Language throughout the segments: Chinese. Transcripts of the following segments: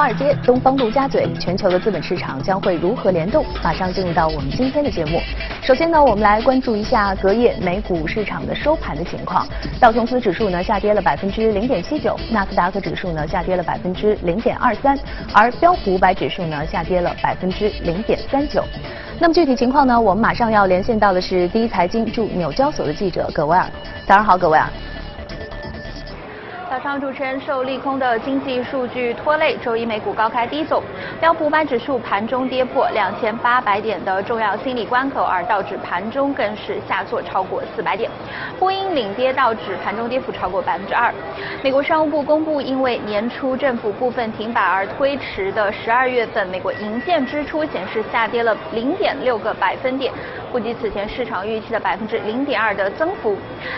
华尔街、东方陆家嘴，全球的资本市场将会如何联动？马上进入到我们今天的节目。首先呢，我们来关注一下隔夜美股市场的收盘的情况。道琼斯指数呢下跌了百分之零点七九，纳斯达克指数呢下跌了百分之零点二三，而标普五百指数呢下跌了百分之零点三九。那么具体情况呢，我们马上要连线到的是第一财经驻纽交所的记者葛维尔。早上好，葛维尔。早上，主持人受利空的经济数据拖累，周一美股高开低走，标普五百指数盘中跌破两千八百点的重要心理关口，而道指盘中更是下挫超过四百点。波音领跌道指盘中跌幅超过百分之二。美国商务部公布，因为年初政府部分停摆而推迟的十二月份美国营建支出显示下跌了零点六个百分点，不及此前市场预期的百分之零点二的增幅。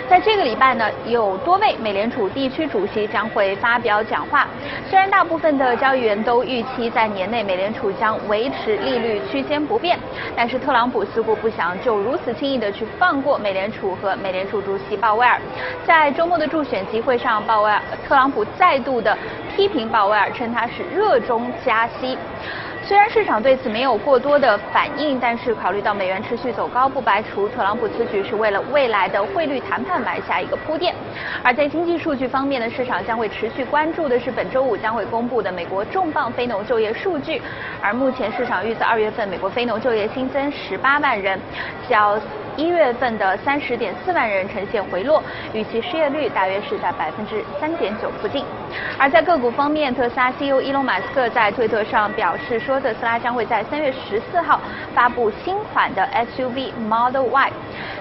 在这个礼拜呢，有多位美联储地区主主其将会发表讲话。虽然大部分的交易员都预期在年内美联储将维持利率区间不变，但是特朗普似乎不想就如此轻易的去放过美联储和美联储主席鲍威尔。在周末的助选集会上，鲍威尔特朗普再度的批评鲍威尔，称他是热衷加息。虽然市场对此没有过多的反应，但是考虑到美元持续走高，不排除特朗普此举是为了未来的汇率谈判埋下一个铺垫。而在经济数据方面呢，市场将会持续关注的是本周五将会公布的美国重磅非农就业数据。而目前市场预测二月份美国非农就业新增十八万人，较一月份的三十点四万人呈现回落，与其失业率大约是在百分之三点九附近。而在个股方面，特斯拉 CEO 伊隆马斯克在推特上表示说，特斯拉将会在三月十四号发布新款的 SUV Model Y。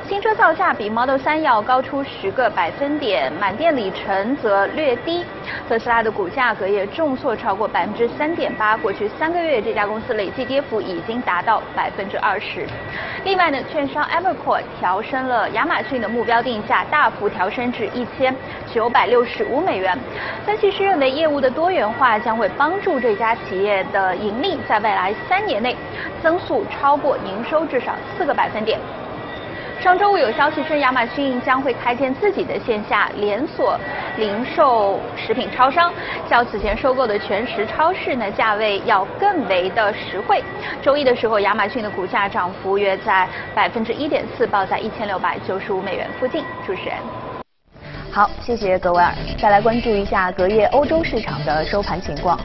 新车造价比 Model 3要高出十个百分点，满电里程则略低。特斯拉的股价格也重挫超过百分之三点八，过去三个月这家公司累计跌幅已经达到百分之二十。另外呢，券商 Evercore 调升了亚马逊的目标定价，大幅调升至一千九百六十五美元。分析师认为，业务的多元化将会帮助这家企业的盈利在未来三年内增速超过营收至少四个百分点。上周五有消息称，亚马逊将会开建自己的线下连锁零售食品超商，较此前收购的全食超市呢，价位要更为的实惠。周一的时候，亚马逊的股价涨幅约在百分之一点四，报在一千六百九十五美元附近。主持人。好，谢谢格维尔。再来关注一下隔夜欧洲市场的收盘情况。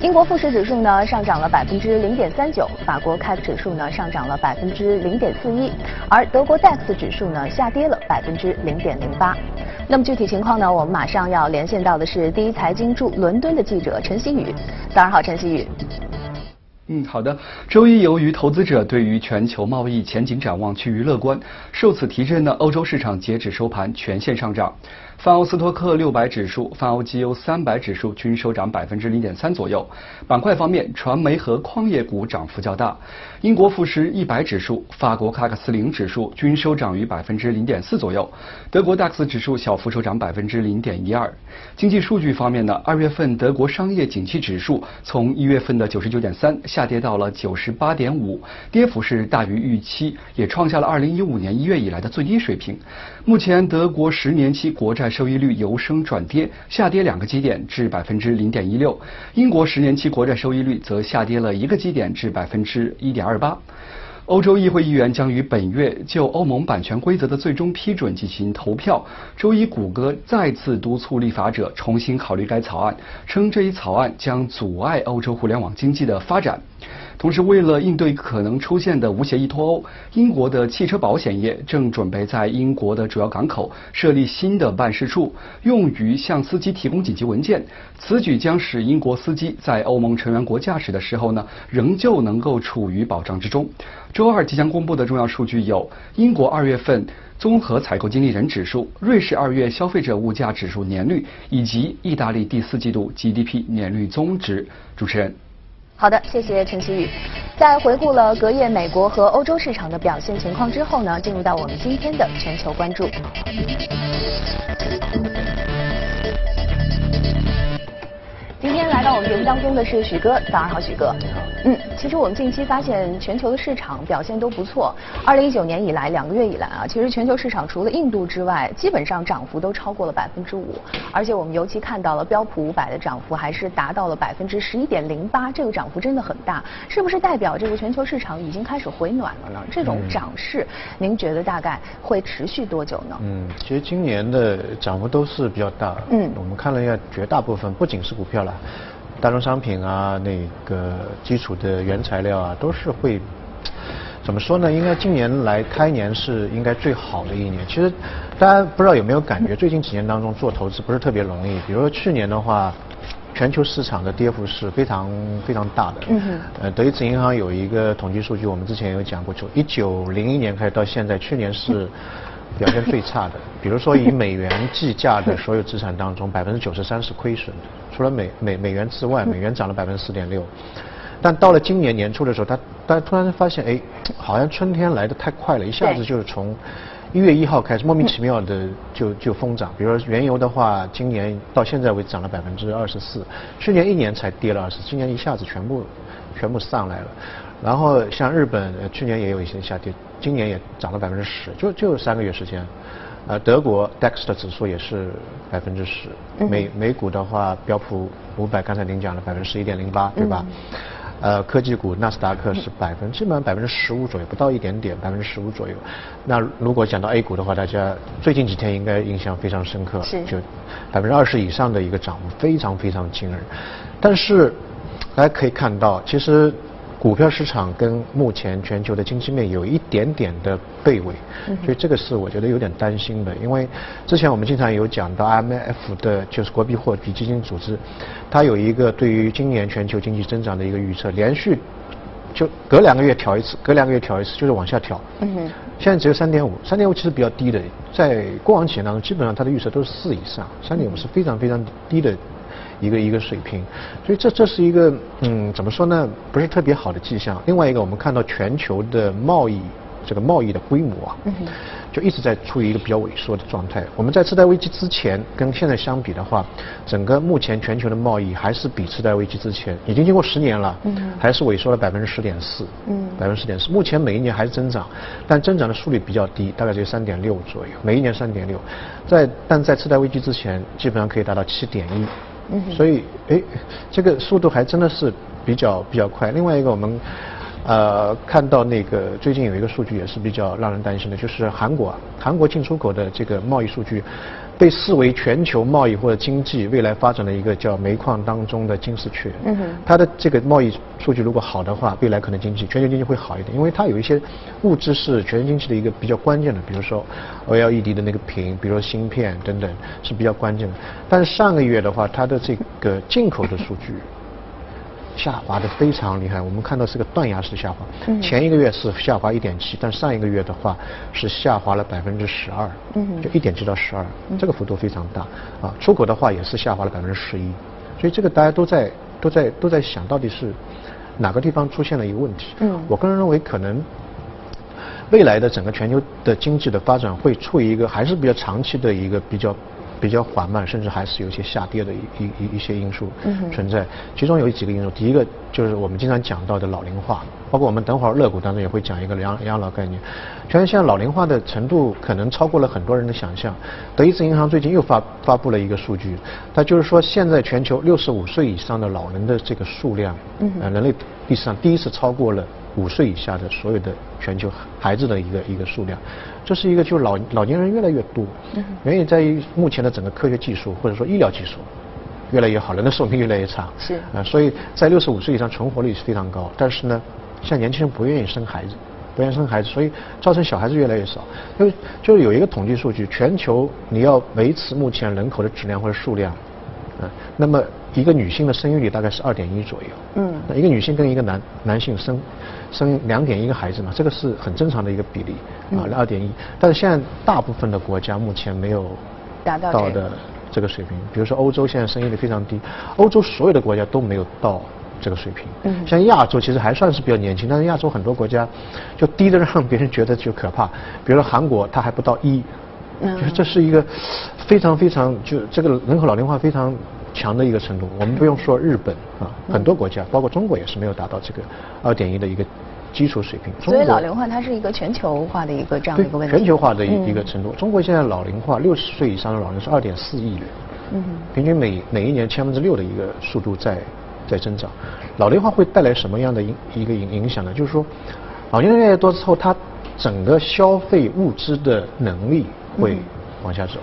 英国富时指数呢上涨了百分之零点三九，法国 CAC 指数呢上涨了百分之零点四一，而德国 DAX 指数呢下跌了百分之零点零八。那么具体情况呢，我们马上要连线到的是第一财经驻伦敦的记者陈曦宇。早上好，陈曦宇。嗯，好的。周一，由于投资者对于全球贸易前景展望趋于乐观，受此提振呢，欧洲市场截止收盘全线上涨。泛欧斯托克六百指数、泛欧绩优三百指数均收涨百分之零点三左右。板块方面，传媒和矿业股涨幅较大。英国富时一百指数、法国卡克斯零指数均收涨于百分之零点四左右。德国 DAX 指数小幅收涨百分之零点一二。经济数据方面呢，二月份德国商业景气指数从一月份的九十九点三下跌到了九十八点五，跌幅是大于预期，也创下了二零一五年一月以来的最低水平。目前德国十年期国债收益率由升转跌，下跌两个基点至百分之零点一六。英国十年期国债收益率则下跌了一个基点至百分之一点二八。欧洲议会议员将于本月就欧盟版权规则的最终批准进行投票。周一，谷歌再次督促立法者重新考虑该草案，称这一草案将阻碍欧洲互联网经济的发展。同时，为了应对可能出现的无协议脱欧，英国的汽车保险业正准备在英国的主要港口设立新的办事处，用于向司机提供紧急文件。此举将使英国司机在欧盟成员国驾驶的时候呢，仍旧能够处于保障之中。周二即将公布的重要数据有：英国二月份综合采购经理人指数、瑞士二月消费者物价指数年率以及意大利第四季度 GDP 年率综值。主持人。好的，谢谢陈奇宇。在回顾了隔夜美国和欧洲市场的表现情况之后呢，进入到我们今天的全球关注。来。来到我们节目当中的是许哥，早上好，许哥。嗯，其实我们近期发现全球的市场表现都不错。二零一九年以来，两个月以来啊，其实全球市场除了印度之外，基本上涨幅都超过了百分之五。而且我们尤其看到了标普五百的涨幅还是达到了百分之十一点零八，这个涨幅真的很大。是不是代表这个全球市场已经开始回暖了呢？这种涨势，您觉得大概会持续多久呢？嗯，其实今年的涨幅都是比较大。嗯，我们看了一下，绝大部分不仅是股票了，大宗商品啊，那个基础的原材料啊，都是会 怎么说呢？应该今年来开年是应该最好的一年。其实大家不知道有没有感觉，最近几年当中做投资不是特别容易。比如说去年的话。全球市场的跌幅是非常非常大的。嗯哼。呃，德意志银行有一个统计数据，我们之前有讲过，就一九零一年开始到现在，去年是表现最差的。比如说，以美元计价的所有资产当中，百分之九十三是亏损的，除了美美美元之外，美元涨了百分之四点六。但到了今年年初的时候，他他突然发现，哎，好像春天来的太快了，一下子就是从。一月一号开始莫名其妙的 就就疯涨，比如说原油的话，今年到现在为止涨了百分之二十四，去年一年才跌了二十，今年一下子全部全部上来了。然后像日本去年也有一些下跌，今年也涨了百分之十，就就三个月时间。呃，德国 DAX 的指数也是百分之十，美美股的话，标普五百刚才您讲了百分之十一点零八，对吧？呃，科技股纳斯达克是百分基本上百分之十五左右，不到一点点，百分之十五左右。那如果讲到 A 股的话，大家最近几天应该印象非常深刻，就百分之二十以上的一个涨幅，非常非常惊人。但是大家可以看到，其实。股票市场跟目前全球的经济面有一点点的背违，所以这个是我觉得有点担心的。因为之前我们经常有讲到 IMF 的，就是国际货币基金组织，它有一个对于今年全球经济增长的一个预测，连续就隔两个月调一次，隔两个月调一次，就是往下调。现在只有三点五，三点五其实比较低的，在过往几年当中，基本上它的预测都是四以上，三点五是非常非常低的。一个一个水平，所以这这是一个嗯，怎么说呢？不是特别好的迹象。另外一个，我们看到全球的贸易这个贸易的规模啊，就一直在处于一个比较萎缩的状态。我们在次贷危机之前跟现在相比的话，整个目前全球的贸易还是比次贷危机之前已经经过十年了，还是萎缩了百分之十点四，百分之十点四。目前每一年还是增长，但增长的速率比较低，大概只有三点六左右，每一年三点六。在但在次贷危机之前，基本上可以达到七点一。所以，哎，这个速度还真的是比较比较快。另外一个，我们呃看到那个最近有一个数据也是比较让人担心的，就是韩国，韩国进出口的这个贸易数据。被视为全球贸易或者经济未来发展的一个叫煤矿当中的金丝雀。嗯哼。它的这个贸易数据如果好的话，未来可能经济全球经济会好一点，因为它有一些物质是全球经济的一个比较关键的，比如说 OLED 的那个屏，比如说芯片等等是比较关键的。但是上个月的话，它的这个进口的数据。下滑的非常厉害，我们看到是个断崖式下滑。前一个月是下滑一点七，但上一个月的话是下滑了百分之十二，就一点七到十二，这个幅度非常大。啊，出口的话也是下滑了百分之十一，所以这个大家都在都在都在想到底是哪个地方出现了一个问题。嗯，我个人认为可能未来的整个全球的经济的发展会处于一个还是比较长期的一个比较。比较缓慢，甚至还是有一些下跌的一一一些因素存在。其中有几个因素，第一个就是我们经常讲到的老龄化，包括我们等会儿乐股当中也会讲一个养养老概念。全现在老龄化的程度可能超过了很多人的想象。德意志银行最近又发发布了一个数据，它就是说现在全球六十五岁以上的老人的这个数量，呃，人类历史上第一次超过了。五岁以下的所有的全球孩子的一个一个数量，这是一个就老老年人越来越多，原因在于目前的整个科学技术或者说医疗技术越来越好，人的寿命越来越长，是。啊，所以在六十五岁以上存活率是非常高，但是呢，现在年轻人不愿意生孩子，不愿意生孩子，所以造成小孩子越来越少。就就有一个统计数据，全球你要维持目前人口的质量或者数量，嗯，那么一个女性的生育率大概是二点一左右，嗯，那一个女性跟一个男男性生。生两点一个孩子嘛，这个是很正常的一个比例啊，二点一。但是现在大部分的国家目前没有达到的这个水平，比如说欧洲现在生育率非常低，欧洲所有的国家都没有到这个水平。嗯。像亚洲其实还算是比较年轻，但是亚洲很多国家就低的让别人觉得就可怕，比如说韩国它还不到一，就是这是一个非常非常就这个人口老龄化非常。强的一个程度。我们不用说日本啊，很多国家，包括中国也是没有达到这个二点一的一个基础水平。所以老龄化它是一个全球化的一个这样的一个问题。全球化的一一个程度。中国现在老龄化，六十岁以上的老人是二点四亿人，嗯，平均每每一年千分之六的一个速度在在增长。老龄化会带来什么样的影一个影影响呢？就是说，老年人越来越多之后，他整个消费物资的能力会往下走。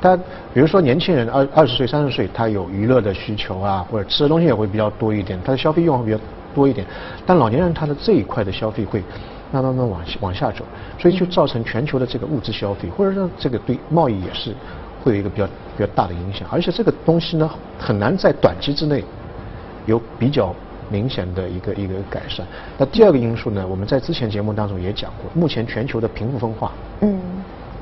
他比如说年轻人二二十岁三十岁，他有娱乐的需求啊，或者吃的东西也会比较多一点，他的消费欲望会比较多一点。但老年人他的这一块的消费会慢慢慢往往下走，所以就造成全球的这个物质消费，或者说这个对贸易也是会有一个比较比较大的影响。而且这个东西呢，很难在短期之内有比较明显的一个一个改善。那第二个因素呢，我们在之前节目当中也讲过，目前全球的贫富分化。嗯。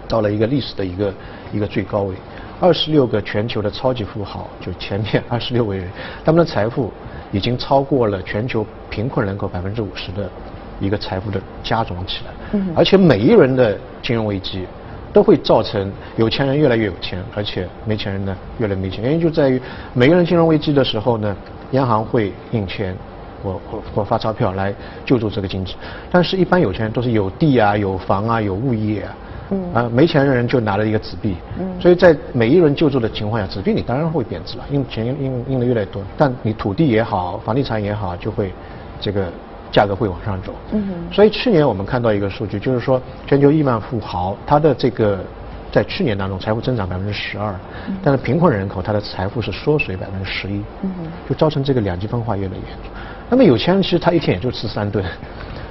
到了一个历史的一个一个最高位，二十六个全球的超级富豪，就前面 二十六位人，他们的财富已经超过了全球贫困人口百分之五十的一个财富的加总起来。嗯。而且每一轮的金融危机都会造成有钱人越来越有钱，而且没钱人呢越来越没钱。原因就在于每个人金融危机的时候呢，央行会印钱或或或发钞票来救助这个经济，但是一般有钱人都是有地啊、有房啊、有物业啊。嗯啊，没钱的人就拿了一个纸币，嗯，所以在每一轮救助的情况下，纸币你当然会贬值了，因为钱印印的越来越多，但你土地也好，房地产也好，就会这个价格会往上走。嗯所以去年我们看到一个数据，就是说全球亿万富豪他的这个在去年当中财富增长百分之十二，但是贫困人口他的财富是缩水百分之十一，嗯就造成这个两极分化越来越严重。那么有钱人其实他一天也就吃三顿。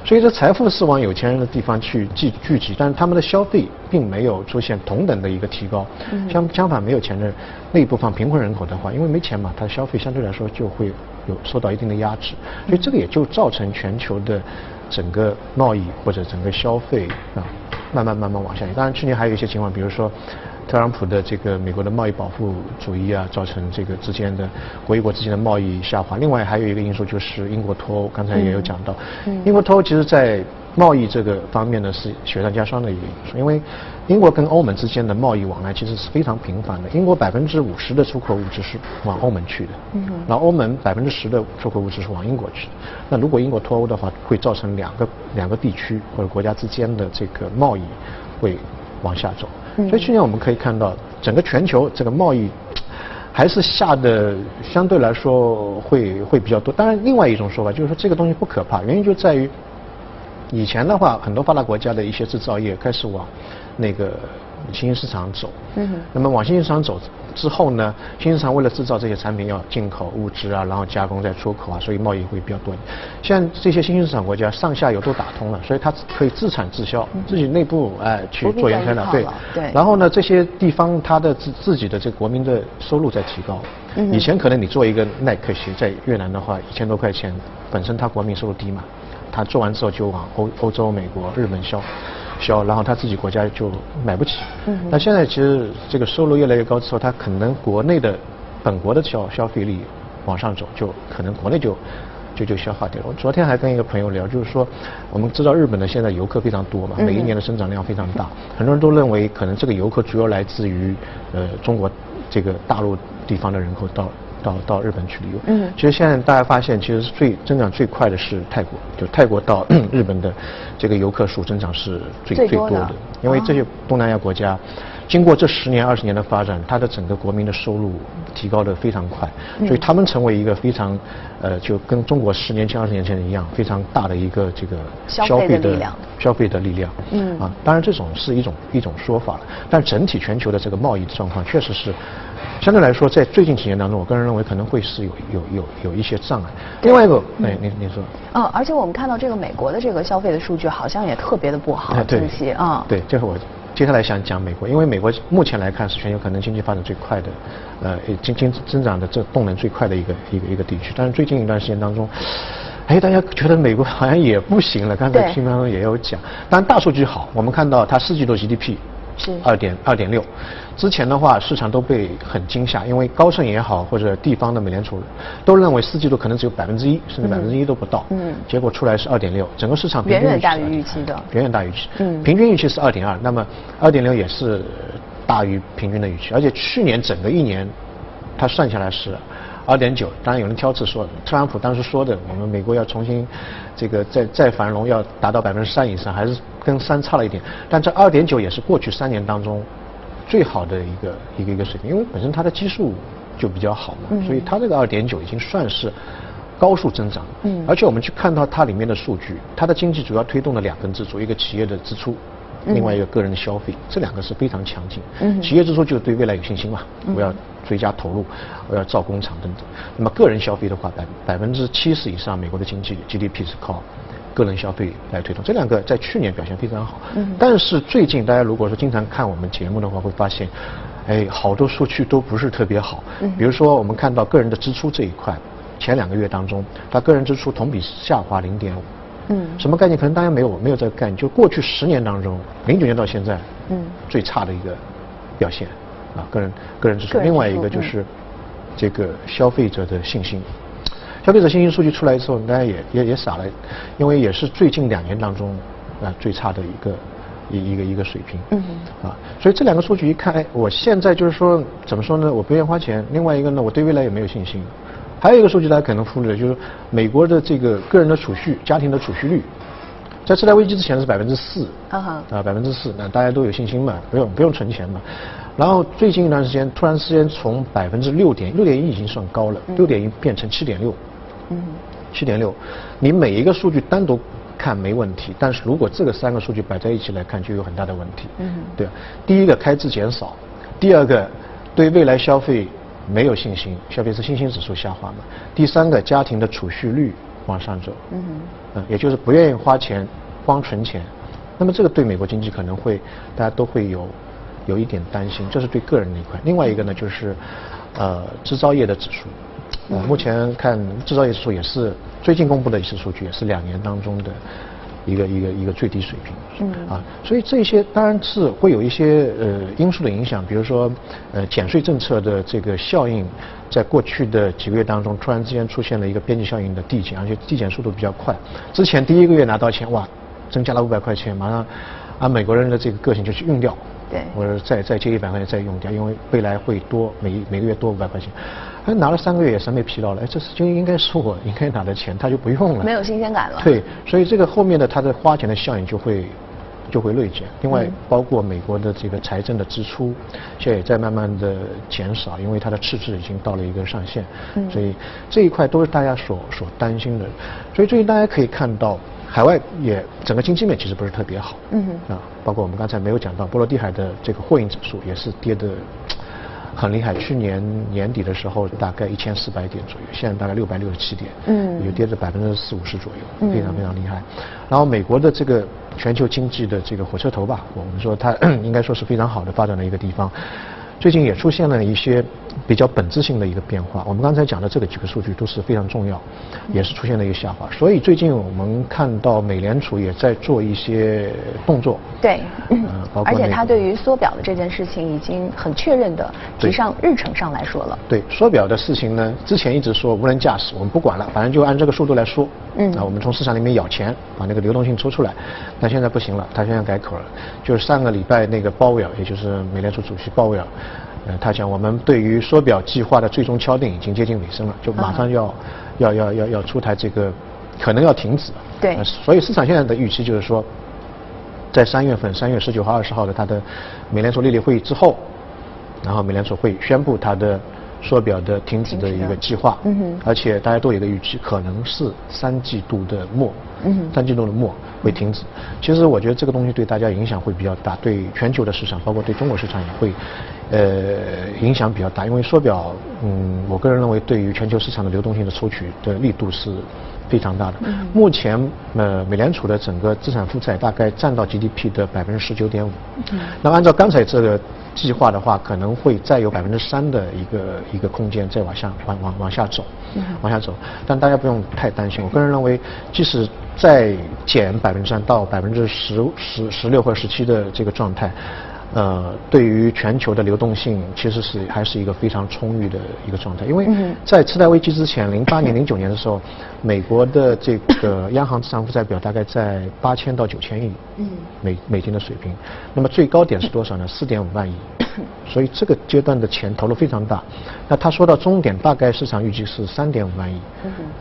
所以说，财富是往有钱人的地方去聚聚集，但是他们的消费并没有出现同等的一个提高。相相反，没有钱的那一部分贫困人口的话，因为没钱嘛，他的消费相对来说就会有受到一定的压制。所以这个也就造成全球的整个贸易或者整个消费啊，慢慢慢慢往下当然，去年还有一些情况，比如说。特朗普的这个美国的贸易保护主义啊，造成这个之间的国与国之间的贸易下滑。另外还有一个因素就是英国脱欧，刚才也有讲到。嗯英国脱欧其实在贸易这个方面呢是雪上加霜的一个因素，因为英国跟欧盟之间的贸易往来其实是非常频繁的。英国百分之五十的出口物质是往欧盟去的，然后欧盟百分之十的出口物质是往英国去的。那如果英国脱欧的话，会造成两个两个地区或者国家之间的这个贸易会往下走。所以去年我们可以看到，整个全球这个贸易还是下的相对来说会会比较多。当然，另外一种说法就是说这个东西不可怕，原因就在于以前的话，很多发达国家的一些制造业开始往那个。新兴市场走，嗯，那么往新兴市场走之后呢，新兴市场为了制造这些产品要进口物资啊，然后加工再出口啊，所以贸易会比较多。现在这些新兴市场国家上下游都打通了，所以它可以自产自销，自己内部哎去做原材料，对，对。然后呢，这些地方它的自自己的这国民的收入在提高。以前可能你做一个耐克鞋在越南的话，一千多块钱，本身它国民收入低嘛，他做完之后就往欧欧洲、美国、日本销。销，然后他自己国家就买不起。嗯。那现在其实这个收入越来越高之后，他可能国内的本国的消消费力往上走，就可能国内就就就消化掉了。我昨天还跟一个朋友聊，就是说我们知道日本的现在游客非常多嘛，每一年的生长量非常大，很多人都认为可能这个游客主要来自于呃中国这个大陆地方的人口到。到到日本去旅游，嗯，其实现在大家发现，其实最增长最快的是泰国，就泰国到 日本的这个游客数增长是最最多的，因为这些东南亚国家经过这十年二十年的发展，它的整个国民的收入提高的非常快，所以他们成为一个非常呃，就跟中国十年前二十年前一样非常大的一个这个消费的消费的力量，嗯。啊，当然这种是一种一种说法了，但整体全球的这个贸易状况确实是。相对来说，在最近几年当中，我个人认为可能会是有有有有一些障碍。另外一个，哎，您您说。嗯，而且我们看到这个美国的这个消费的数据好像也特别的不好，近期啊。对，这是我接下来想讲美国，因为美国目前来看是全球可能经济发展最快的，呃，经经增长的这动能最快的一个一个一个地区。但是最近一段时间当中，哎，大家觉得美国好像也不行了。刚才新闻当中也有讲，当然大数据好，我们看到它四季度 GDP。是二点二点六，之前的话市场都被很惊吓，因为高盛也好或者地方的美联储都认为四季度可能只有百分之一，甚至百分之一都不到。嗯，结果出来是二点六，整个市场远远大于预期的，远远大于预期。嗯，平均预期是二点二，那么二点六也是大于平均的预期，而且去年整个一年它算下来是二点九。当然有人挑刺说，特朗普当时说的，我们美国要重新这个再再繁荣，要达到百分之三以上，还是跟三差了一点。但这二点九也是过去三年当中最好的一个一个一个水平，因为本身它的基数就比较好嘛，所以它这个二点九已经算是高速增长。嗯，而且我们去看到它里面的数据，它的经济主要推动了两根支柱，一个企业的支出。另外一个个人的消费，这两个是非常强劲。嗯，企业支出就是对未来有信心嘛，我要追加投入，我要造工厂等等。那么个人消费的话，百百分之七十以上，美国的经济 GDP 是靠个人消费来推动。这两个在去年表现非常好。嗯，但是最近大家如果说经常看我们节目的话，会发现，哎，好多数据都不是特别好。嗯，比如说我们看到个人的支出这一块，前两个月当中，他个人支出同比下滑零点五。嗯，什么概念？可能大家没有没有这个概念。就过去十年当中，零九年到现在，嗯，最差的一个表现，啊，个人个人支出。另外一个就是这个消费者的信心，消费者信心数据出来之后，大家也也也傻了，因为也是最近两年当中啊最差的一个一一个一个水平。嗯。啊，所以这两个数据一看，哎，我现在就是说怎么说呢？我不愿意花钱。另外一个呢，我对未来也没有信心。还有一个数据大家可能忽略了，就是美国的这个个人的储蓄、家庭的储蓄率，在次贷危机之前是百分之四，啊百分之四，那大家都有信心嘛，不用不用存钱嘛。然后最近一段时间，突然之间从百分之六点六点一已经算高了，六点一变成七点六，嗯，七点六，你每一个数据单独看没问题，但是如果这个三个数据摆在一起来看，就有很大的问题。嗯，对，第一个开支减少，第二个对未来消费。没有信心，消费是信心指数下滑嘛。第三个，家庭的储蓄率往上走，嗯嗯，也就是不愿意花钱，光存钱。那么这个对美国经济可能会，大家都会有有一点担心，这是对个人的一块。另外一个呢，就是呃制造业的指数，呃目前看制造业指数也是最近公布的一次数据，也是两年当中的。一个一个一个最低水平，嗯啊，所以这些当然是会有一些呃因素的影响，比如说呃减税政策的这个效应，在过去的几个月当中突然之间出现了一个边际效应的递减，而且递减速度比较快。之前第一个月拿到钱，哇，增加了五百块钱，马上按美国人的这个个性就去用掉，对，或者再再借一百块钱再用掉，因为未来会多每每个月多五百块钱。哎，拿了三个月也审美疲劳了。哎，这是就应该是我应该拿的钱，他就不用了，没有新鲜感了。对，所以这个后面的他的花钱的效应就会就会锐减。另外，包括美国的这个财政的支出，现在也在慢慢的减少，因为它的赤字已经到了一个上限。嗯。所以这一块都是大家所所担心的。所以最近大家可以看到，海外也整个经济面其实不是特别好。嗯。啊，包括我们刚才没有讲到波罗的海的这个货运指数也是跌的。很厉害，去年年底的时候大概一千四百点左右，现在大概六百六十七点，嗯，有跌了百分之四五十左右，非常非常厉害。然后美国的这个全球经济的这个火车头吧，我们说它 应该说是非常好的发展的一个地方。最近也出现了一些比较本质性的一个变化。我们刚才讲的这个几个数据都是非常重要，也是出现了一个下滑。所以最近我们看到美联储也在做一些动作。对，嗯，而且他对于缩表的这件事情已经很确认的提上日程上来说了。对，缩表的事情呢，之前一直说无人驾驶，我们不管了，反正就按这个速度来说。嗯。啊，我们从市场里面咬钱，把那个流动性抽出来。那现在不行了，他现在改口了，就是上个礼拜那个鲍威尔，也就是美联储主席鲍威尔。呃，他讲我们对于缩表计划的最终敲定已经接近尾声了，就马上要要要要要出台这个，可能要停止。对。所以市场现在的预期就是说，在三月份，三月十九号、二十号的它的美联储利率会议之后，然后美联储会宣布它的缩表的停止的一个计划。嗯哼。而且大家都有一个预期，可能是三季度的末。三季度的末会停止。其实我觉得这个东西对大家影响会比较大，对全球的市场，包括对中国市场也会。呃，影响比较大，因为缩表，嗯，我个人认为对于全球市场的流动性的抽取的力度是非常大的。目前，呃，美联储的整个资产负债大概占到 GDP 的百分之十九点五。那按照刚才这个计划的话，可能会再有百分之三的一个一个空间再往下往往往下走，往下走。但大家不用太担心，我个人认为，即使再减百分之三到百分之十十十六或十七的这个状态。呃，对于全球的流动性其实是还是一个非常充裕的一个状态。因为在次贷危机之前，零八年、零九年的时候，美国的这个央行资产负债表大概在八千到九千亿美美金的水平，那么最高点是多少呢？四点五万亿。所以这个阶段的钱投入非常大。那他说到终点，大概市场预计是三点五万亿。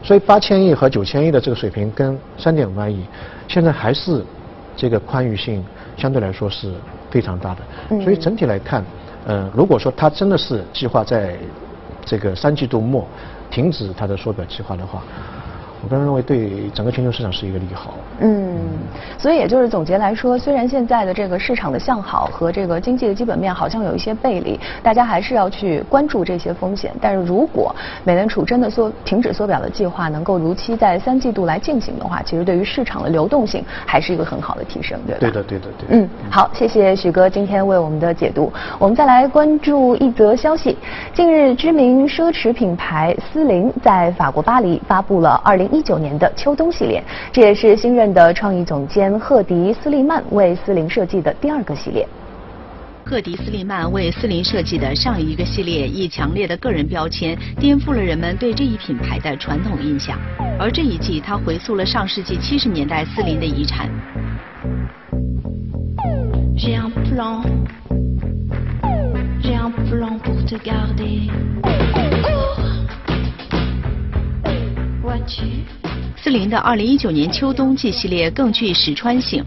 所以八千亿和九千亿的这个水平跟三点五万亿，现在还是这个宽裕性相对来说是非常大的。所以整体来看，呃，如果说它真的是计划在这个三季度末停止它的缩表计划的话。我个人认为，对整个全球市场是一个利好。嗯，所以也就是总结来说，虽然现在的这个市场的向好和这个经济的基本面好像有一些背离，大家还是要去关注这些风险。但是如果美联储真的缩停止缩表的计划能够如期在三季度来进行的话，其实对于市场的流动性还是一个很好的提升，对吧？对的，对的，对。嗯，好，谢谢许哥今天为我们的解读。我们再来关注一则消息：近日，知名奢侈品牌丝灵在法国巴黎发布了二零。一九年的秋冬系列，这也是新任的创意总监赫迪斯利曼为斯林设计的第二个系列。赫迪斯利曼为斯林设计的上一个系列，以强烈的个人标签颠覆了人们对这一品牌的传统印象。而这一季，他回溯了上世纪七十年代斯林的遗产。四零的二零一九年秋冬季系列更具实穿性，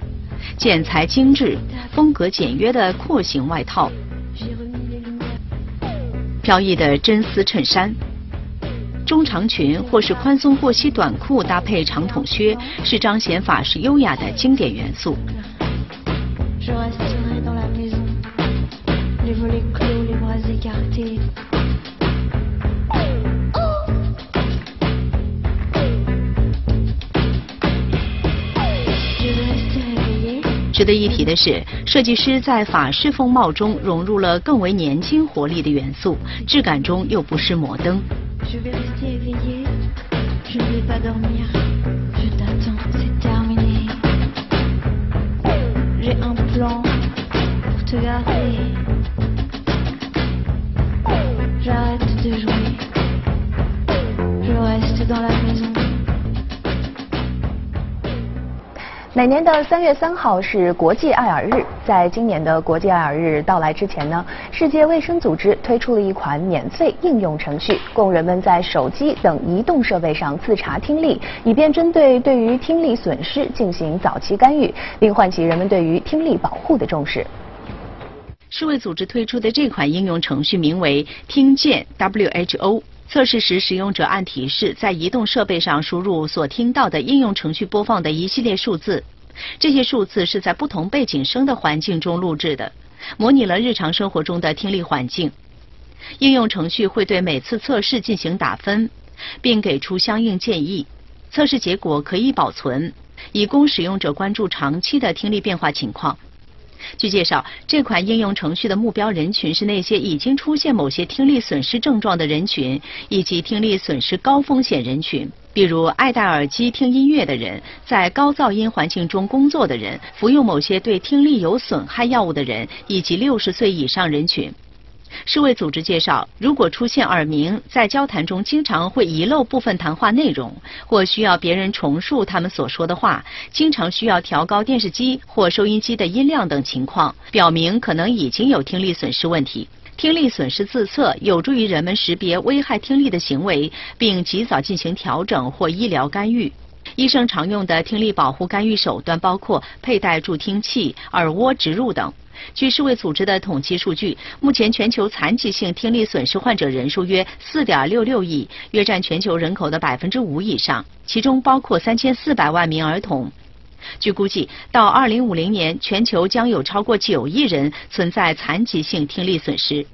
剪裁精致，风格简约的廓形外套，飘逸的真丝衬衫，中长裙或是宽松过膝短裤搭配长筒靴，是彰显法式优雅的经典元素。值得一提的是，设计师在法式风貌中融入了更为年轻活力的元素，质感中又不失摩登。每年的三月三号是国际爱耳日，在今年的国际爱耳日到来之前呢，世界卫生组织推出了一款免费应用程序，供人们在手机等移动设备上自查听力，以便针对对于听力损失进行早期干预，并唤起人们对于听力保护的重视。世卫组织推出的这款应用程序名为“听见 WHO”。测试时，使用者按提示在移动设备上输入所听到的应用程序播放的一系列数字。这些数字是在不同背景声的环境中录制的，模拟了日常生活中的听力环境。应用程序会对每次测试进行打分，并给出相应建议。测试结果可以保存，以供使用者关注长期的听力变化情况。据介绍，这款应用程序的目标人群是那些已经出现某些听力损失症状的人群，以及听力损失高风险人群，比如爱戴耳机听音乐的人、在高噪音环境中工作的人、服用某些对听力有损害药物的人，以及六十岁以上人群。世卫组织介绍，如果出现耳鸣，在交谈中经常会遗漏部分谈话内容，或需要别人重述他们所说的话，经常需要调高电视机或收音机的音量等情况，表明可能已经有听力损失问题。听力损失自测有助于人们识别危害听力的行为，并及早进行调整或医疗干预。医生常用的听力保护干预手段包括佩戴助听器、耳蜗植入等。据世卫组织的统计数据，目前全球残疾性听力损失患者人数约4.66亿，约占全球人口的5%以上，其中包括3400万名儿童。据估计，到2050年，全球将有超过9亿人存在残疾性听力损失。